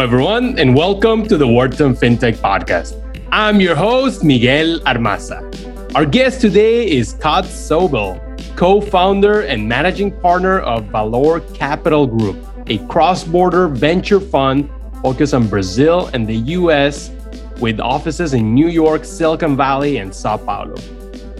Everyone, and welcome to the Wharton FinTech Podcast. I'm your host, Miguel Armaza. Our guest today is Scott Sobel, co founder and managing partner of Valor Capital Group, a cross border venture fund focused on Brazil and the US with offices in New York, Silicon Valley, and Sao Paulo.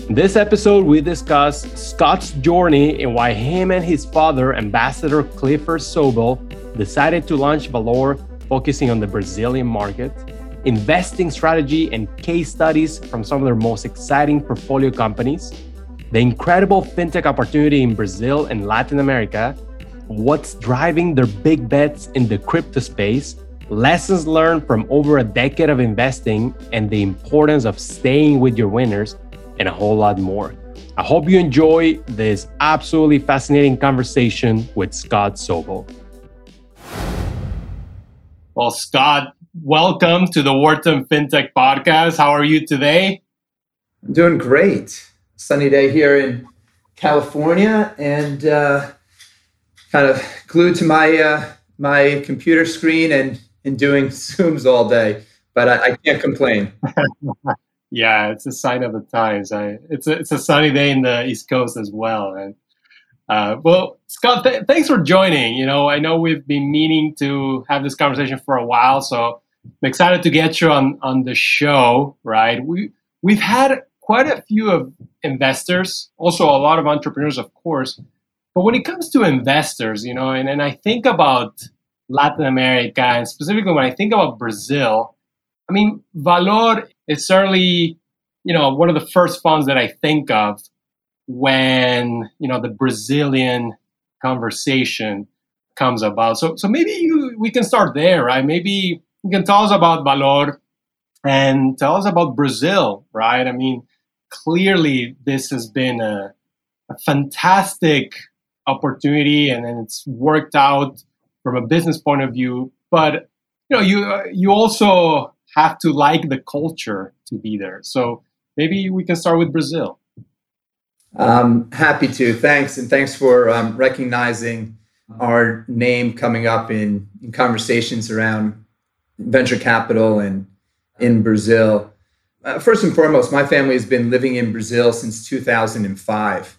In this episode, we discuss Scott's journey and why him and his father, Ambassador Clifford Sobel, decided to launch Valor focusing on the Brazilian market, investing strategy and case studies from some of their most exciting portfolio companies, the incredible fintech opportunity in Brazil and Latin America, what's driving their big bets in the crypto space, lessons learned from over a decade of investing, and the importance of staying with your winners, and a whole lot more. I hope you enjoy this absolutely fascinating conversation with Scott Sobel. Well, Scott, welcome to the Wharton FinTech Podcast. How are you today? I'm doing great. Sunny day here in California, and uh, kind of glued to my uh, my computer screen and and doing Zooms all day. But I, I can't complain. yeah, it's a sign of the times. I, it's a, it's a sunny day in the East Coast as well, and uh, well, Scott, th- thanks for joining. You know, I know we've been meaning to have this conversation for a while, so I'm excited to get you on on the show. Right? We we've had quite a few of investors, also a lot of entrepreneurs, of course. But when it comes to investors, you know, and, and I think about Latin America, and specifically when I think about Brazil, I mean, Valor is certainly, you know, one of the first funds that I think of when you know the Brazilian conversation comes about. So so maybe you, we can start there, right? Maybe you can tell us about Valor and tell us about Brazil, right? I mean, clearly this has been a, a fantastic opportunity and, and it's worked out from a business point of view. But you know, you you also have to like the culture to be there. So maybe we can start with Brazil. Um, happy to. Thanks. And thanks for um, recognizing our name coming up in, in, conversations around venture capital and in Brazil. Uh, first and foremost, my family has been living in Brazil since 2005.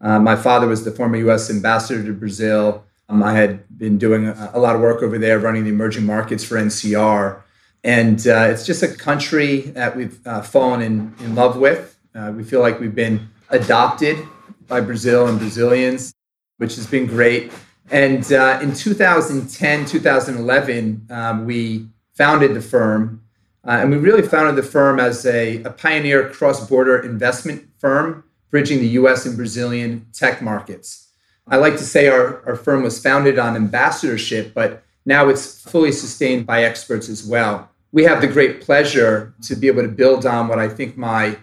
Uh, my father was the former US ambassador to Brazil. Um, I had been doing a, a, lot of work over there running the emerging markets for NCR. And uh, it's just a country that we've uh, fallen in, in love with. Uh, we feel like we've been adopted by Brazil and Brazilians, which has been great. And uh, in 2010, 2011, um, we founded the firm. Uh, and we really founded the firm as a, a pioneer cross border investment firm, bridging the US and Brazilian tech markets. I like to say our, our firm was founded on ambassadorship, but now it's fully sustained by experts as well. We have the great pleasure to be able to build on what I think my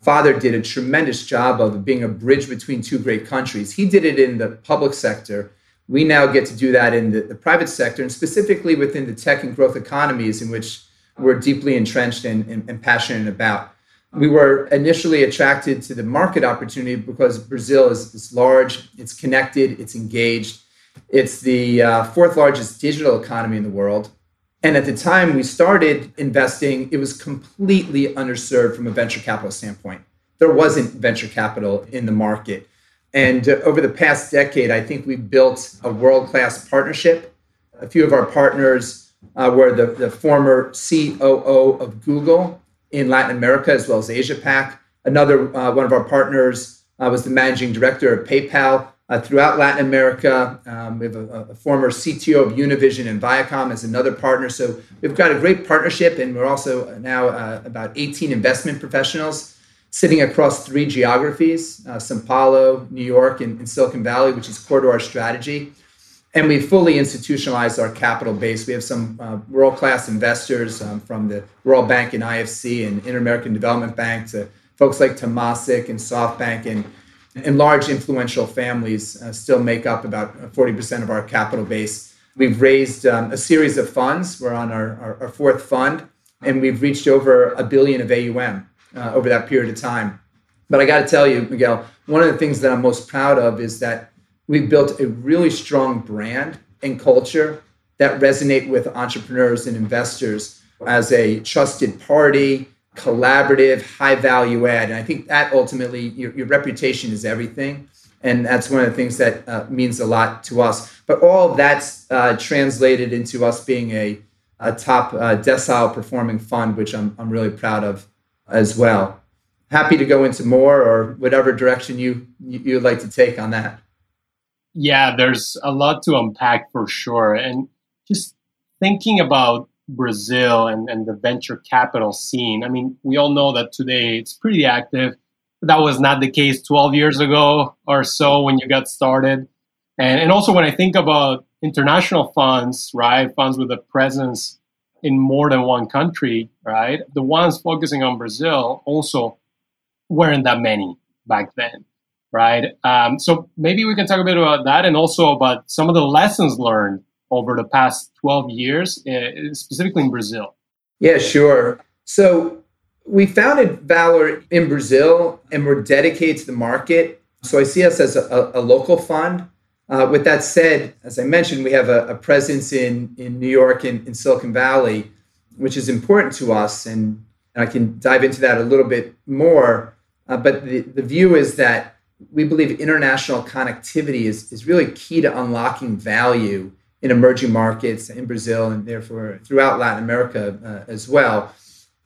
father did a tremendous job of being a bridge between two great countries. He did it in the public sector. We now get to do that in the, the private sector, and specifically within the tech and growth economies in which we're deeply entrenched and, and, and passionate about. We were initially attracted to the market opportunity because Brazil is, is large, it's connected, it's engaged. It's the uh, fourth largest digital economy in the world. And at the time we started investing, it was completely underserved from a venture capital standpoint. There wasn't venture capital in the market. And uh, over the past decade, I think we've built a world class partnership. A few of our partners uh, were the, the former COO of Google in Latin America as well as Asia Pac. Another uh, one of our partners uh, was the managing director of PayPal uh, throughout Latin America. Um, we have a, a, former CTO of Univision and Viacom as another partner. So we've got a great partnership, and we're also now uh, about 18 investment professionals sitting across three geographies uh, Sao Paulo, New York, and, and, Silicon Valley, which is core to our strategy. And we fully institutionalized our capital base. We have some uh, world class investors um, from the World Bank and IFC and Inter American Development Bank to folks like Temasek and SoftBank and and large influential families uh, still make up about 40% of our capital base. We've raised um, a series of funds. We're on our, our, our, fourth fund, and we've reached over a billion of AUM uh, over that period of time. But I got to tell you, Miguel, one of the things that I'm most proud of is that we've built a really strong brand and culture that resonate with entrepreneurs and investors as a trusted party, collaborative, high value add. And I think that ultimately, your, your reputation is everything. And that's one of the things that uh, means a lot to us. But all that's uh, translated into us being a, a top uh, decile performing fund, which I'm, I'm really proud of as well. Happy to go into more or whatever direction you, you'd like to take on that. Yeah, there's a lot to unpack for sure. And just thinking about Brazil and, and the venture capital scene, I mean, we all know that today it's pretty active. That was not the case 12 years ago or so when you got started. And, and also when I think about international funds, right, funds with a presence in more than one country, right, the ones focusing on Brazil also weren't that many back then right? Um, so maybe we can talk a bit about that and also about some of the lessons learned over the past 12 years, uh, specifically in Brazil. Yeah, sure. So we founded Valor in Brazil and we're dedicated to the market. So I see us as a, a local fund. Uh, with that said, as I mentioned, we have a, a presence in, in New York and in Silicon Valley, which is important to us. And, and I can dive into that a little bit more. Uh, but the, the view is that we believe international connectivity is, is really key to unlocking value in emerging markets in Brazil and therefore throughout Latin America uh, as well.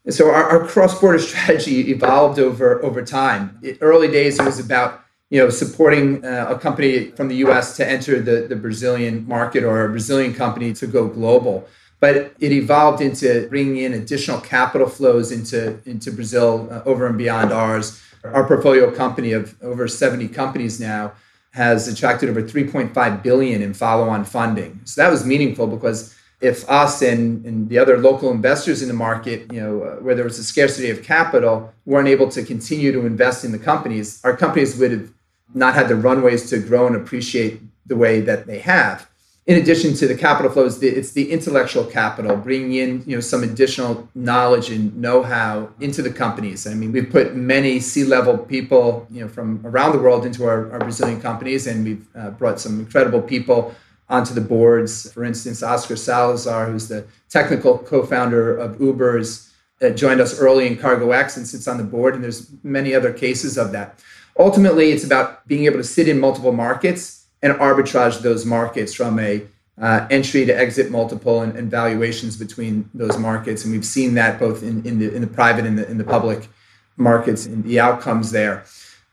And so our, our, cross-border strategy evolved over over time. Early days it was about you know supporting uh, a company from the U.S. to enter the, the Brazilian market or a Brazilian company to go global. But it evolved into bringing in additional capital flows into into Brazil uh, over and beyond ours our portfolio company of over 70 companies now has attracted over 3.5 billion in follow-on funding. So that was meaningful because if us and, and the other local investors in the market, you know, uh, where there was a scarcity of capital, weren't able to continue to invest in the companies, our companies would have not had the runways to grow and appreciate the way that they have in addition to the capital flows, it's the intellectual capital, bringing in you know some additional knowledge and know-how into the companies. I mean, we've put many C-level people you know from around the world into our, our Brazilian companies, and we've uh, brought some incredible people onto the boards. For instance, Oscar Salazar, who's the technical co-founder of Uber's, uh, joined us early in CargoX and sits on the board. And there's many other cases of that. Ultimately, it's about being able to sit in multiple markets and arbitrage those markets from a uh, entry to exit multiple and, and, valuations between those markets. And we've seen that both in, in, the, in the private and the, in the public markets and the outcomes there.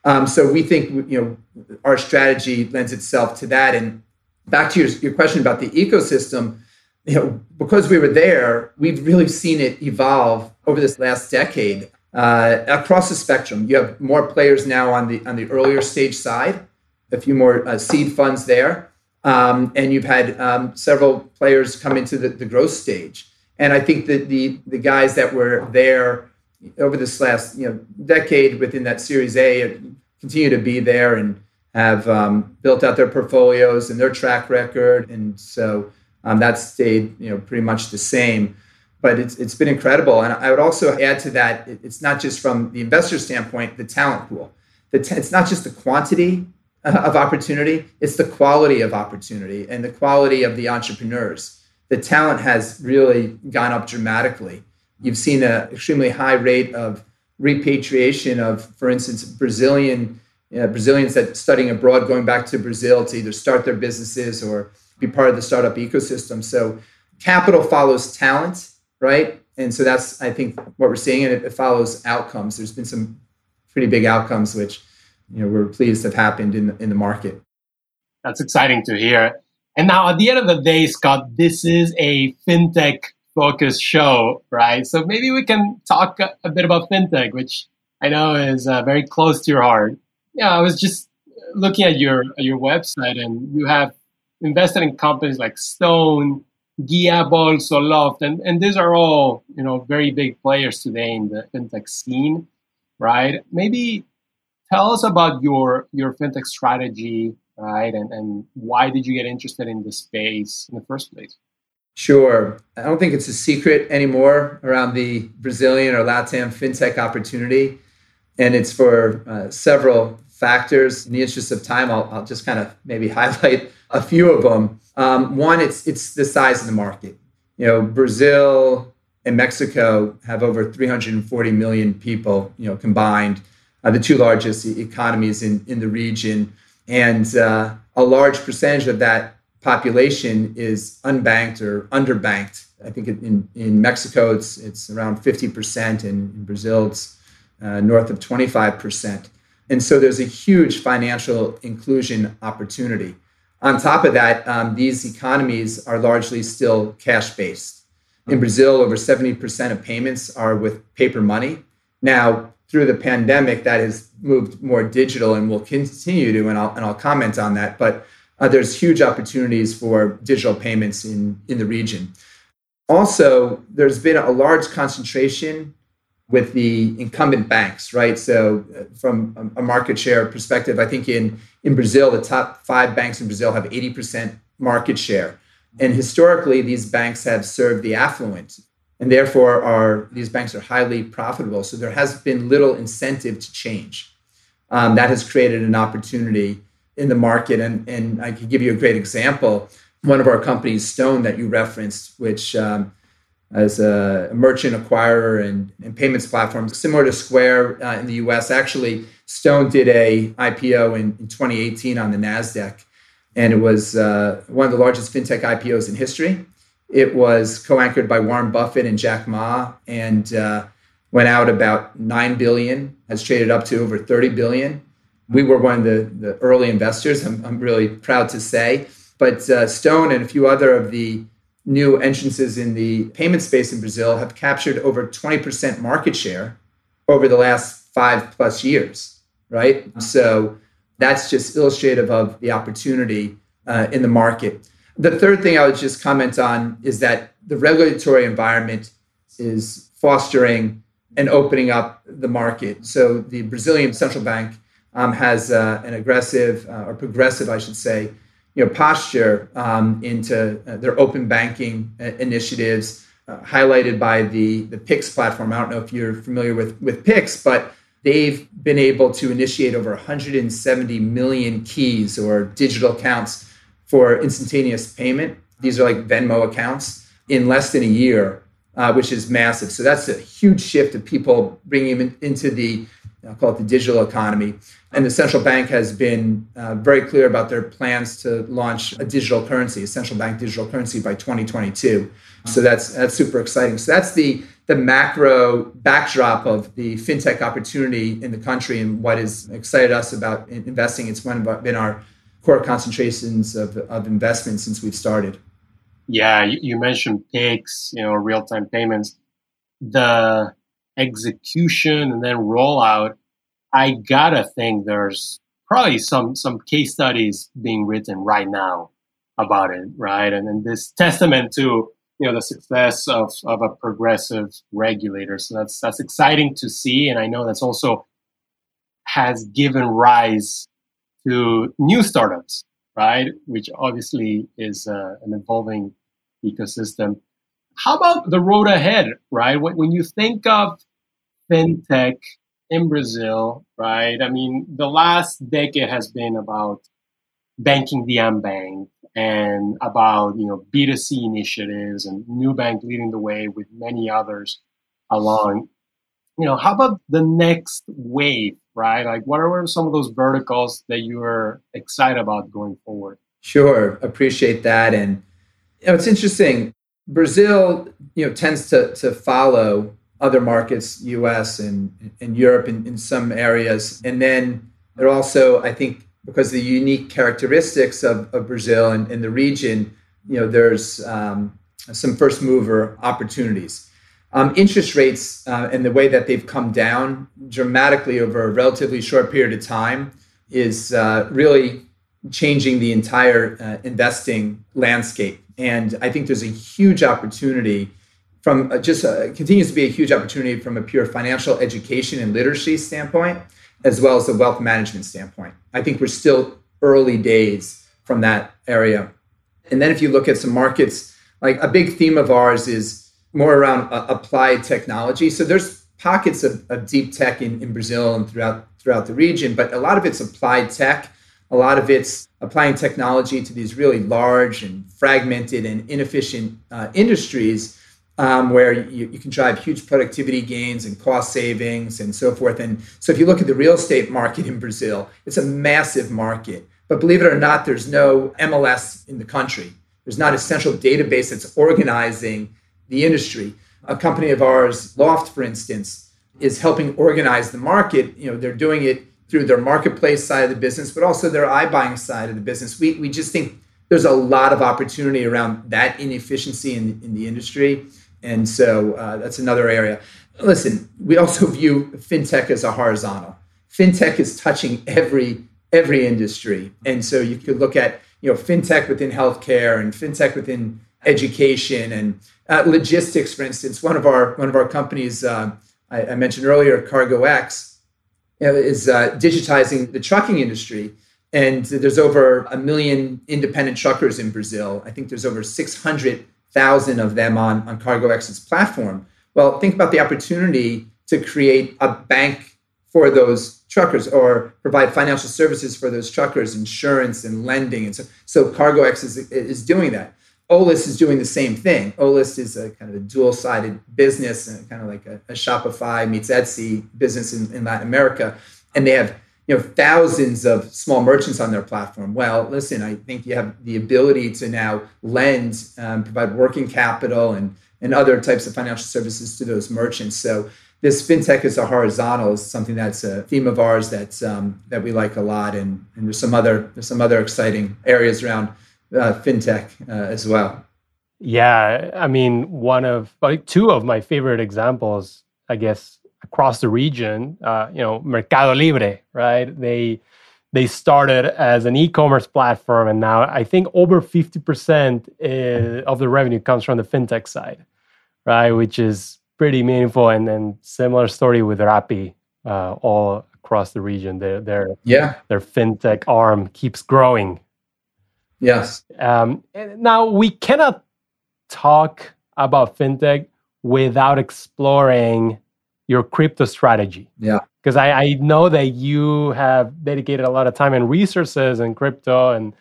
Um, so we think you know our strategy lends itself to that. And back to your, your question about the ecosystem, you know, because we were there, we've really seen it evolve over this last decade uh, across the spectrum. You have more players now on the on the earlier stage side a few more uh, seed funds there. Um, and you've had um, several players come into the, the growth stage. And I think that the, the guys that were there over this last you know decade within that Series A continue to be there and have um, built out their portfolios and their track record. And so um, that's stayed you know pretty much the same. But it's, it's been incredible. And I would also add to that, it's not just from the investor standpoint, the talent pool. The t- it's not just the quantity of opportunity, it's the quality of opportunity and the quality of the entrepreneurs. The talent has really gone up dramatically. You've seen an extremely high rate of repatriation of, for instance, Brazilian uh, Brazilians that studying abroad, going back to Brazil to either start their businesses or be part of the startup ecosystem. So capital follows talent, right? And so that's I think what we're seeing, and it, it follows outcomes. There's been some pretty big outcomes which you know we're pleased have happened in in the market. That's exciting to hear. And now, at the end of the day, Scott, this is a fintech focused show, right? So maybe we can talk a, bit about fintech, which I know is uh, very close to your heart. Yeah, I was just looking at your your website, and you have invested in companies like Stone, GuiaBolso, Loft, and, and these are all you know very big players today in the fintech scene, right? Maybe tell us about your your fintech strategy, right? And and why did you get interested in this space in the first place? Sure. I don't think it's a secret anymore around the Brazilian or LATAM fintech opportunity. And it's for uh, several factors. In the interest of time, I'll, I'll just kind of maybe highlight a few of them. Um, one, it's it's the size of the market. You know, Brazil and Mexico have over 340 million people. You know, combined, the two largest economies in in the region, and uh, a large percentage of that population is unbanked or underbanked. I think in, in Mexico it's it's around 50%, and in Brazil it's uh, north of 25%. And so there's a huge financial inclusion opportunity. On top of that, um, these economies are largely still cash based. In Brazil, over 70% of payments are with paper money. Now, through the pandemic, that has moved more digital and will continue to, and I'll, and I'll comment on that. But uh, there's huge opportunities for digital payments in, in the region. Also, there's been a large concentration with the incumbent banks, right? So, uh, from a market share perspective, I think in, in Brazil, the top five banks in Brazil have 80% market share. And historically, these banks have served the affluent, and therefore, are these banks are highly profitable. So, there has been little incentive to change. Um, that has created an opportunity in the market. And, and I could give you a great example. One of our companies, Stone, that you referenced, which um, as a merchant acquirer and, and payments platform, similar to Square uh, in the US. Actually, Stone did a IPO in, in 2018 on the NASDAQ, and it was uh, one of the largest fintech IPOs in history. It was co-anchored by Warren Buffett and Jack Ma, and uh, went out about nine billion. Has traded up to over 30 billion. We were one of the, the early investors. I'm, I'm really proud to say. But uh, Stone and a few other of the new entrances in the payment space in Brazil have captured over 20% market share over the last five plus years, right? So that's just illustrative of the opportunity uh, in the market. The third thing I would just comment on is that the regulatory environment is fostering and opening up the market. So the Brazilian central bank um, has uh, an aggressive uh, or progressive, I should say, you know, posture um, into uh, their open banking uh, initiatives, uh, highlighted by the the Pix platform. I don't know if you're familiar with with Pix, but they've been able to initiate over 170 million keys or digital accounts for instantaneous payment. These are like Venmo accounts in less than a year, uh, which is massive. So that's a huge shift of people bringing them in, into the I'll call it the digital economy. And the central bank has been uh, very clear about their plans to launch a digital currency, a central bank digital currency by 2022. So that's that's super exciting. So that's the the macro backdrop of the fintech opportunity in the country and what has excited us about investing. It's one been our core concentrations of, of investment since we've started. Yeah, you, you mentioned Pix, you know, real time payments. The execution and then rollout, I gotta think there's probably some some case studies being written right now about it, right? And, and this testament to you know the success of, of a progressive regulator. So that's that's exciting to see, and I know that's also has given rise to new startups, right? Which obviously is uh, an evolving ecosystem. How about the road ahead, right? When, when you think of fintech in Brazil, right? I mean, the last decade has been about banking the unbanked and about you know B2C initiatives and Nubank leading the way with many others along. You know, how about the next wave, right? Like, what are some of those verticals that you are excited about going forward? Sure, appreciate that, and you know, it's interesting. Brazil, you know, tends to to follow other markets, U.S. and and Europe in, in some areas, and then it also, I think, because the unique characteristics of, of Brazil and, and the region, you know, there's um, some first mover opportunities. Um, interest rates uh, and the way that they've come down dramatically over a relatively short period of time is uh, really changing the entire uh, investing landscape. And I think there's a huge opportunity from uh, just uh, continues to be a huge opportunity from a pure financial education and literacy standpoint, as well as a wealth management standpoint. I think we're still early days from that area. And then if you look at some markets, like a big theme of ours is more around uh, applied technology. So there's pockets of, of deep tech in, in Brazil and throughout throughout the region, but a lot of it's applied tech A lot of it's applying technology to these really large and fragmented and inefficient uh, industries um, where you, you, can drive huge productivity gains and cost savings and so forth. And so, if you look at the real estate market in Brazil, it's a massive market. But believe it or not, there's no MLS in the country. There's not a central database that's organizing the industry. A company of ours, Loft, for instance, is helping organize the market. You know, they're doing it through their marketplace side of the business, but also their iBuying side of the business. We, we just think there's a lot of opportunity around that inefficiency in, in the industry. And so uh, that's another area. Listen, we also view fintech as a horizontal. Fintech is touching every every industry, and so you could look at you know fintech within healthcare and fintech within education and uh, logistics, for instance. One of our one of our companies uh, I, I, mentioned earlier, CargoX, is uh, digitizing the trucking industry. And there's over a million independent truckers in Brazil. I think there's over 600,000 of them on, on CargoX's platform. Well, think about the opportunity to create a bank for those truckers or provide financial services for those truckers, insurance and lending. And so, so CargoX is, is doing that. Olist is doing the same thing. Olist is a kind of a dual-sided business, and kind of like a, a Shopify meets Etsy business in, in, Latin America, and they have you know thousands of small merchants on their platform. Well, listen, I think you have the ability to now lend, um, provide working capital, and and other types of financial services to those merchants. So this fintech is a horizontal is something that's a theme of ours that's um, that we like a lot, and and there's some other there's some other exciting areas around uh, fintech uh, as well. Yeah, I mean, one of like two of my favorite examples, I guess, across the region. Uh, you know, Mercado Libre, right? They they started as an e-commerce platform, and now I think over fifty percent of the revenue comes from the fintech side, right? Which is pretty meaningful. And then similar story with Rappi, uh, all across the region. Their their yeah their fintech arm keeps growing Yes. Um, now we cannot talk about fintech without exploring your crypto strategy. Yeah. Because I, I know that you have dedicated a lot of time and resources in crypto, and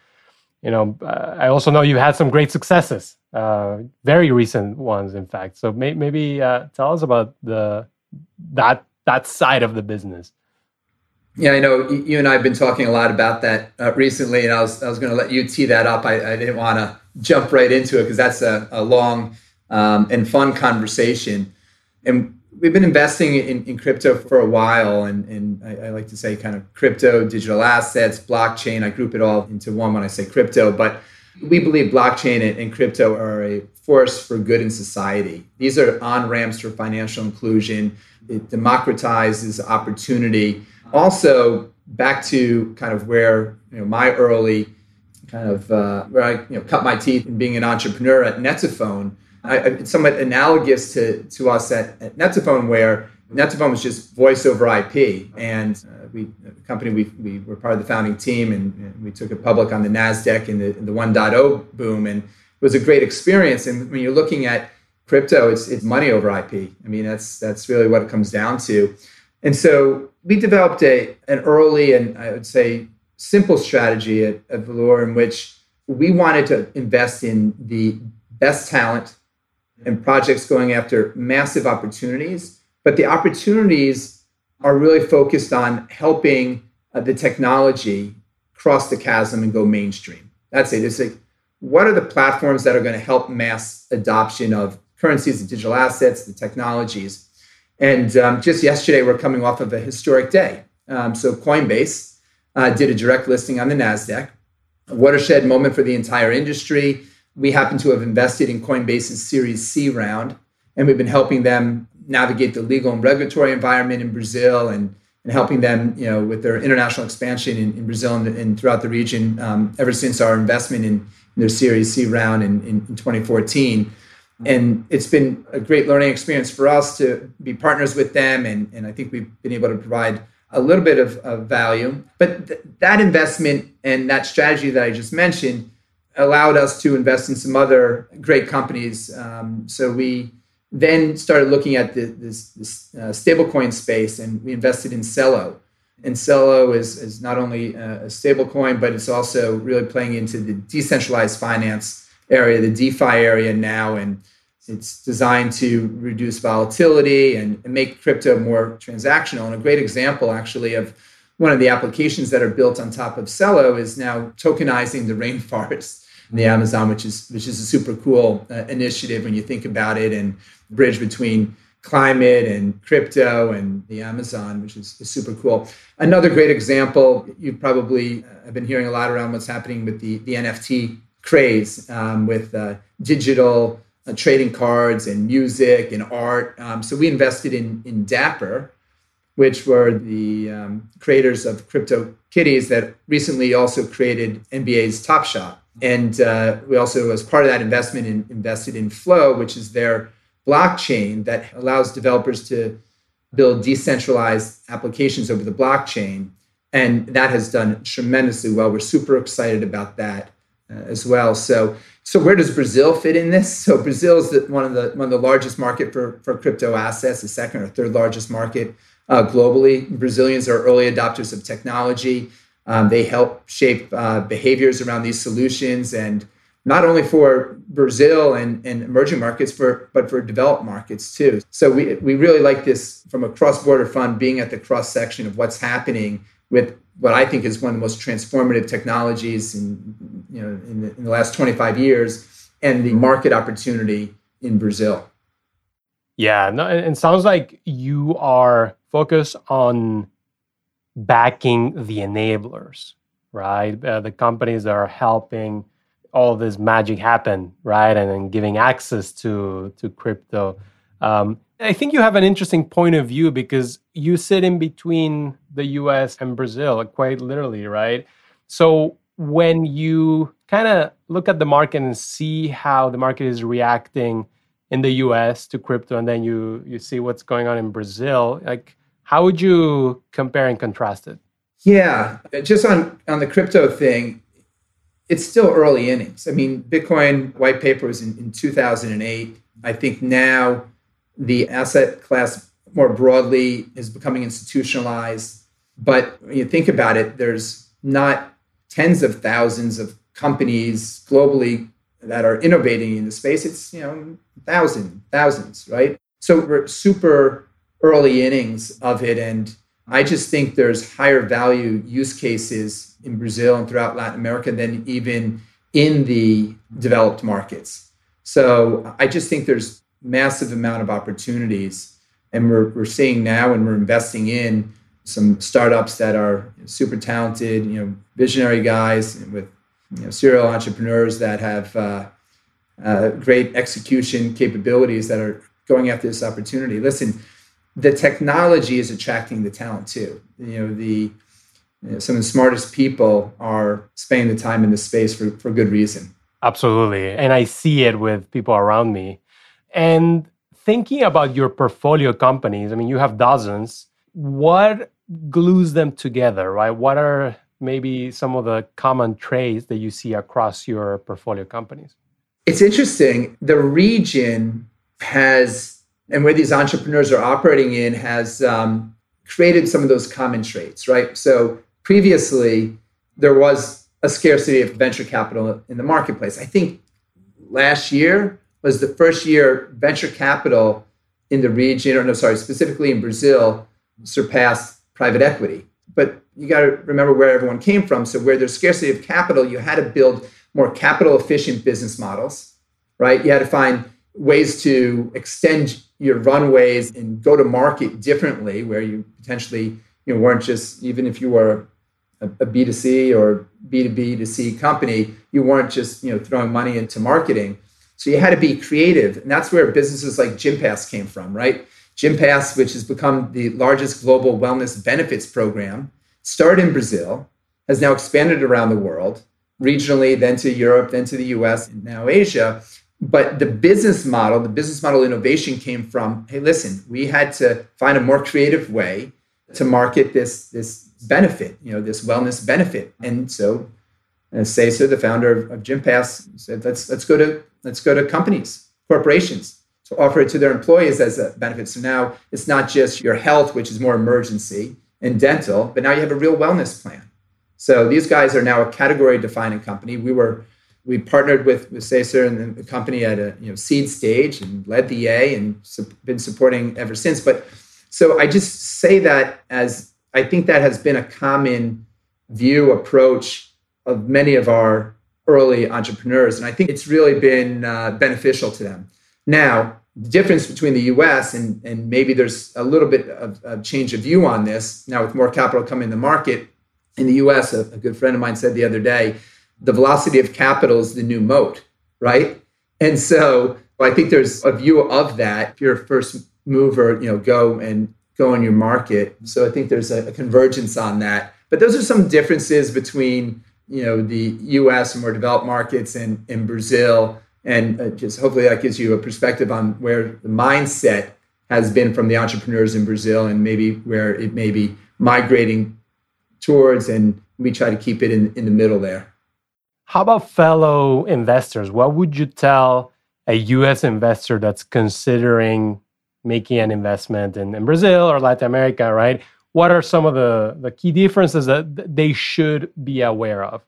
you know uh, I also know you had some great successes, uh, very recent ones, in fact. So may, maybe uh, tell us about the that that side of the business. Yeah, I know you and I have been talking a lot about that uh, recently, and I was I was going to let you tee that up. I, I didn't want to jump right into it because that's a, a long um, and fun conversation. And we've been investing in, in crypto for a while, and, and I, I, like to say kind of crypto, digital assets, blockchain. I group it all into one when I say crypto, but we believe blockchain and, and crypto are a force for good in society. These are on ramps for financial inclusion. It democratizes opportunity also back to kind of where you know my early kind of uh, where I you know cut my teeth in being an entrepreneur at net2phone. I, it's somewhat analogous to to us at, at net2phone where net2phone was just voice over IP, and uh, we the company we, we were part of the founding team, and, and we took it public on the Nasdaq in the, in the 1.0 boom, and it was a great experience. And when you're looking at crypto, it's it's money over IP. I mean, that's that's really what it comes down to. And so we developed a an early and I would say simple strategy at, at in which we wanted to invest in the best talent and projects going after massive opportunities, but the opportunities are really focused on helping uh, the technology cross the chasm and go mainstream. That's it. It's like, what are the platforms that are going to help mass adoption of currencies and digital assets, the technologies? And um, just yesterday, we're coming off of a historic day. Um, so Coinbase uh, did a direct listing on the NASDAQ, a watershed moment for the entire industry. We happen to have invested in Coinbase's Series C round, and we've been helping them navigate the legal and regulatory environment in Brazil and, and helping them you know, with their international expansion in, in Brazil and, and, throughout the region um, ever since our investment in, in their Series C round in, in, in 2014 and it's been a great learning experience for us to be partners with them and, and i think we've been able to provide a little bit of, of value. But th- that investment and that strategy that i just mentioned allowed us to invest in some other great companies. Um, so we then started looking at the, this, this uh, stablecoin space and we invested in Celo And Celo is, is not only a stable coin, but it's also really playing into the decentralized finance area, the DeFi area now. And it's designed to reduce volatility and, and make crypto more transactional. And a great example, actually, of one of the applications that are built on top of Celo is now tokenizing the rainforest in the Amazon, which is which is a super cool uh, initiative when you think about it and bridge between climate and crypto and the Amazon, which is, is super cool. Another great example, you probably uh, have been hearing a lot around what's happening with the, the NFT craze um, with uh, digital uh, trading cards and music and art. Um, so we invested in, in Dapper, which were the um, creators of Crypto Kitties that recently also created NBA's Top Shot. And uh, we also, as part of that investment, in, invested in Flow, which is their blockchain that allows developers to build decentralized applications over the blockchain. And that has done tremendously well. We're super excited about that as well. So, so where does Brazil fit in this? So Brazil is the, one of the one of the largest market for, for crypto assets, the second or third largest market uh, globally. Brazilians are early adopters of technology. Um, they help shape uh, behaviors around these solutions and not only for Brazil and, and emerging markets, for, but for developed markets too. So we, we really like this from a cross-border fund being at the cross section of what's happening with what I think is one of the most transformative technologies in, you know, in the, in the last 25 years and the market opportunity in Brazil. Yeah, no, it sounds like you are focused on backing the enablers, right? Uh, the companies that are helping all this magic happen, right? And then giving access to to crypto. Um, I think you have an interesting point of view because you sit in between the U.S. and Brazil, quite literally, right? So when you kind of look at the market and see how the market is reacting in the U.S. to crypto, and then you you see what's going on in Brazil, like how would you compare and contrast it? Yeah, just on on the crypto thing, it's still early innings. I mean, Bitcoin white paper was in, in 2008. I think now the asset class more broadly is becoming institutionalized. But when you think about it, there's not tens of thousands of companies globally that are innovating in the space. It's, you know, thousands, thousands, right? So we're super early innings of it. And I just think there's higher value use cases in Brazil and throughout Latin America than even in the developed markets. So I just think there's massive amount of opportunities. And we're, we're seeing now and we're investing in some startups that are super talented, you know, visionary guys with you know, serial entrepreneurs that have uh, uh, great execution capabilities that are going after this opportunity. Listen, the technology is attracting the talent too. You know, the you know, some of the smartest people are spending the time in this space for, for good reason. Absolutely. And I see it with people around me. And thinking about your portfolio companies, I mean, you have dozens. What glues them together, right? What are maybe some of the common traits that you see across your portfolio companies? It's interesting. The region has and where these entrepreneurs are operating in has um, created some of those common traits, right? So previously, there was a scarcity of venture capital in the marketplace. I think last year was the first year venture capital in the region, or no, sorry, specifically in Brazil, surpassed private equity. But you got to remember where everyone came from. So, where there's scarcity of capital, you had to build more capital efficient business models, right? You had to find ways to extend your runways and go to market differently where you potentially you know weren't just even if you were a a b2c or b2b to c company you weren't just you know throwing money into marketing so you had to be creative and that's where businesses like gympass came from right gympass which has become the largest global wellness benefits program started in brazil has now expanded around the world regionally then to europe then to the us and now asia but the business model, the business model innovation came from, hey, listen, we had to find a more creative way to market this, this benefit, you know, this wellness benefit. And so uh, Cesar, the founder of, of Gympass, said, let's, let's go to, let's go to companies, corporations to offer it to their employees as a benefit. So now it's not just your health, which is more emergency, and dental, but now you have a real wellness plan. So these guys are now a category defining company. We were we partnered with with Cesar and the company at a you know seed stage and led the A and su- been supporting ever since. But so I just say that as I think that has been a common view approach of many of our early entrepreneurs, and I think it's really been uh, beneficial to them. Now, the difference between the U.S. and and maybe there's a little bit of, of change of view on this now with more capital coming in the market. In the U.S., a, a good friend of mine said the other day, the velocity of capital is the new moat, right? And so I think there's a view of that. If you're a first mover, you know, go and go in your market. So I think there's a, a convergence on that. But those are some differences between you know the U.S. and more developed markets and in Brazil, and uh, just hopefully that gives you a perspective on where the mindset has been from the entrepreneurs in Brazil and maybe where it may be migrating towards, and we try to keep it in, in the middle there. How about fellow investors? What would you tell a U.S. investor that's considering making an investment in, in Brazil or Latin America, right? what are some of the, the key differences that they should be aware of?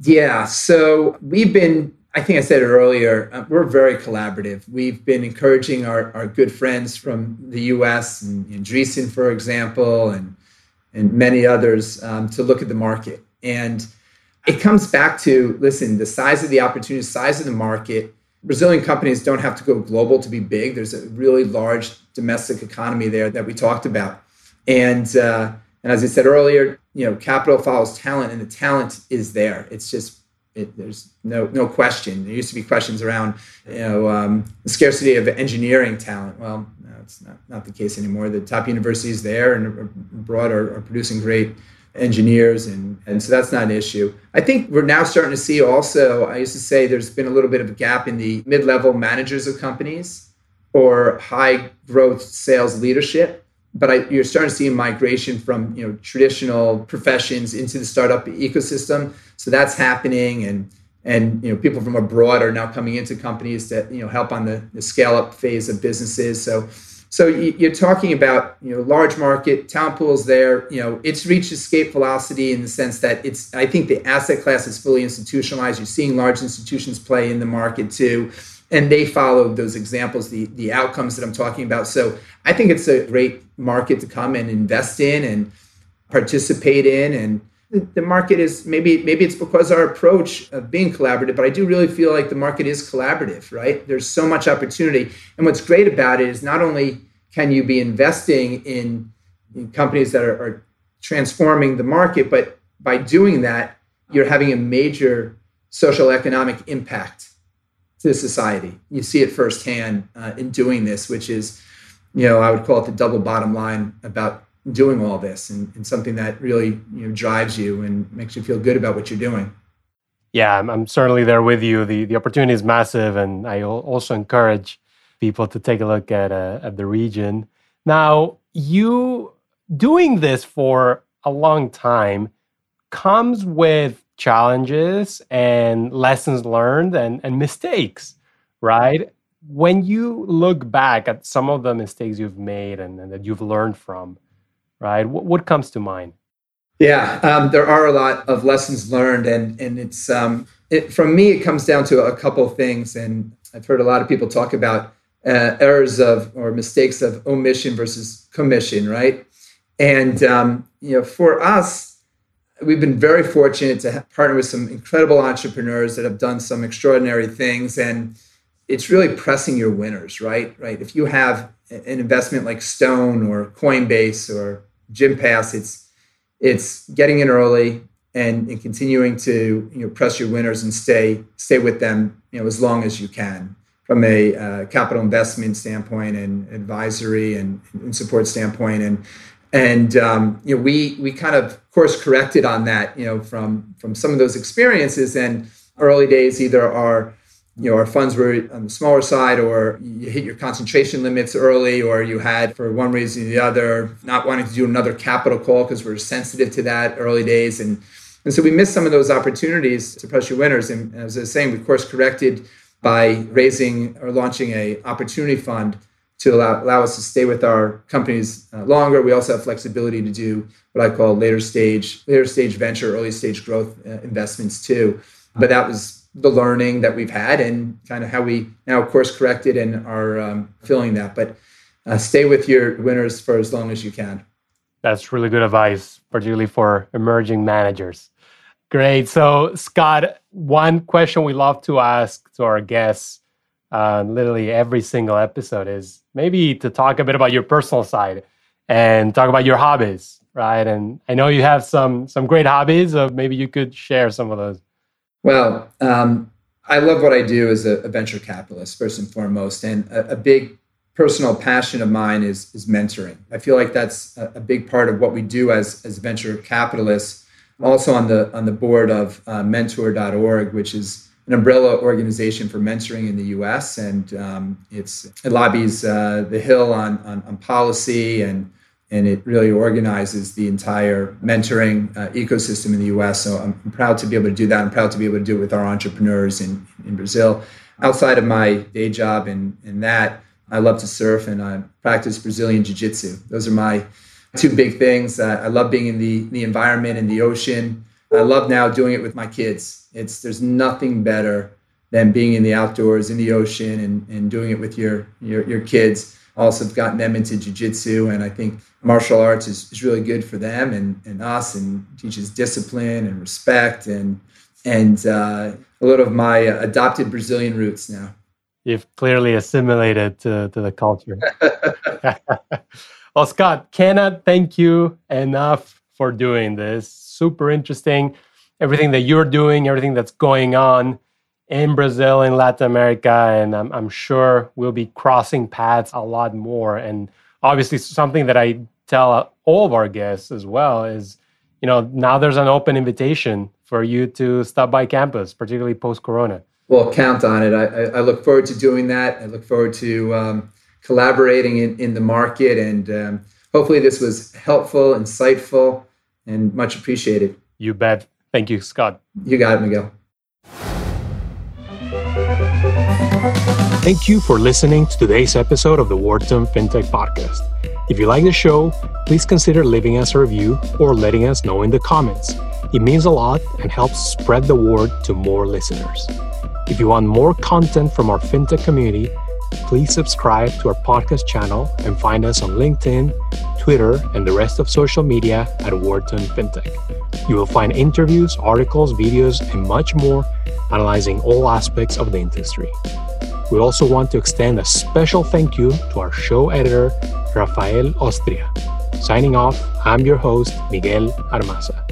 Yeah, so we've been, I think I said it earlier, uh, we're very collaborative. We've been encouraging our, our good friends from the US and, Andreessen, for example, and, and many others um, to look at the market. And it comes back to listen, the size of the opportunity, size of the market. Brazilian companies don't have to go global to be big. There's a really large domestic economy there that we talked about. And uh, and as I said earlier, you know, capital follows talent, and the talent is there. It's just it, there's no no question. There used to be questions around you know um, the scarcity of engineering talent. Well, no, it's not not the case anymore. The top universities there and abroad are, are producing great engineers and and so that's not an issue. I think we're now starting to see also I used to say there's been a little bit of a gap in the mid-level managers of companies or high growth sales leadership but I, you're starting to see a migration from you know traditional professions into the startup ecosystem. So that's happening, and and you know people from abroad are now coming into companies that you know help on the, the scale up phase of businesses. So so you're talking about you know large market talent pools there. You know it's reached escape velocity in the sense that it's. I think the asset class is fully institutionalized. You're seeing large institutions play in the market too and they followed those examples, the the outcomes that I'm talking about. So I think it's a great market to come and invest in and participate in. And the market is maybe maybe it's because our approach of being collaborative, but I do really feel like the market is collaborative, right? There's so much opportunity. And what's great about it is not only can you be investing in, in companies that are, are transforming the market, but by doing that, you're having a major social economic impact to society. You see it firsthand uh, in doing this, which is, you know, I would call it the double bottom line about doing all this and, and something that really you know drives you and makes you feel good about what you're doing. Yeah, I'm, I'm certainly there with you. The the opportunity is massive, and I also encourage people to take a look at uh, at the region. Now, you doing this for a long time comes with challenges and lessons learned and, and mistakes, right? When you look back at some of the mistakes you've made and, and that you've learned from, right, what, what comes to mind? Yeah, um, there are a lot of lessons learned, and and it's um, it, from me. It comes down to a couple things, and I've heard a lot of people talk about uh, errors of or mistakes of omission versus commission, right? And um, you know, for us, We've been very fortunate to partner with some incredible entrepreneurs that have done some extraordinary things. And it's really pressing your winners, right? Right. If you have an investment like Stone or Coinbase or Gympass, it's it's getting in early and, and continuing to you know press your winners and stay stay with them you know as long as you can from a uh, capital investment standpoint and advisory and, and support standpoint and and um, you know we we kind of course corrected on that you know from from some of those experiences. And early days either our you know our funds were on the smaller side or you hit your concentration limits early or you had for one reason or the other not wanting to do another capital call because we are sensitive to that early days. And and so we missed some of those opportunities to press your winners. And as i was saying we course corrected by raising or launching a opportunity fund to allow, allow us to stay with our companies uh, longer. We also have flexibility to do what I call later stage, later stage venture, early stage growth uh, investments too. But that was the learning that we've had and kind of how we now course corrected and are um, filling that. But uh, stay with your winners for as long as you can. That's really good advice, particularly for emerging managers. Great. So, Scott, one question we love to ask to our guests, uh, literally every single episode, is maybe to talk a bit about your personal side and talk about your hobbies, right? And I know you have some some great hobbies. So maybe you could share some of those. Well, um, I love what I do as a, a venture capitalist, first and foremost, and a, a, big personal passion of mine is is mentoring. I feel like that's a, a big part of what we do as as venture capitalists I'm also on the on the board of uh, Mentor.org, which is an umbrella organization for mentoring in the U.S. and um, it lobbies uh, the Hill on, on, on policy and and it really organizes the entire mentoring uh, ecosystem in the U.S. So I'm, I'm proud to be able to do that. I'm proud to be able to do it with our entrepreneurs in in Brazil. Outside of my day job and and that, I love to surf and I practice Brazilian jiu-jitsu. Those are my two big things. Uh, I love being in the the environment in the ocean. I love now doing it with my kids. It's there's nothing better than being in the outdoors in the ocean and, and doing it with your your, your kids. Also, have gotten them into jujitsu, and I think martial arts is, is really good for them and, and us, and teaches discipline and respect and and uh, a lot of my adopted Brazilian roots now. You've clearly assimilated to, to the culture. Well, Scott, cannot thank you enough for doing this. Super interesting. Everything that you're doing, everything that's going on in Brazil, in Latin America, and I'm, I'm sure we'll be crossing paths a lot more. And obviously, something that I tell all of our guests as well is, you know, now there's an open invitation for you to stop by campus, particularly post Corona. Well, count on it. I, I, look forward to doing that. I look forward to um, collaborating in, in the market. And um, hopefully, this was helpful, insightful, and much appreciated. You bet. Thank you, Scott. You got it, Miguel. Thank you for listening to today's episode of the Wharton FinTech Podcast. If you like the show, please consider leaving us a review or letting us know in the comments. It means a lot and helps spread the word to more listeners. If you want more content from our FinTech community, please subscribe to our podcast channel and find us on LinkedIn, Twitter, and the rest of social media at Wharton FinTech. You will find interviews, articles, videos, and much more analyzing all aspects of the industry. We also want to extend a special thank you to our show editor, Rafael Ostria. Signing off, I'm your host, Miguel Armaza.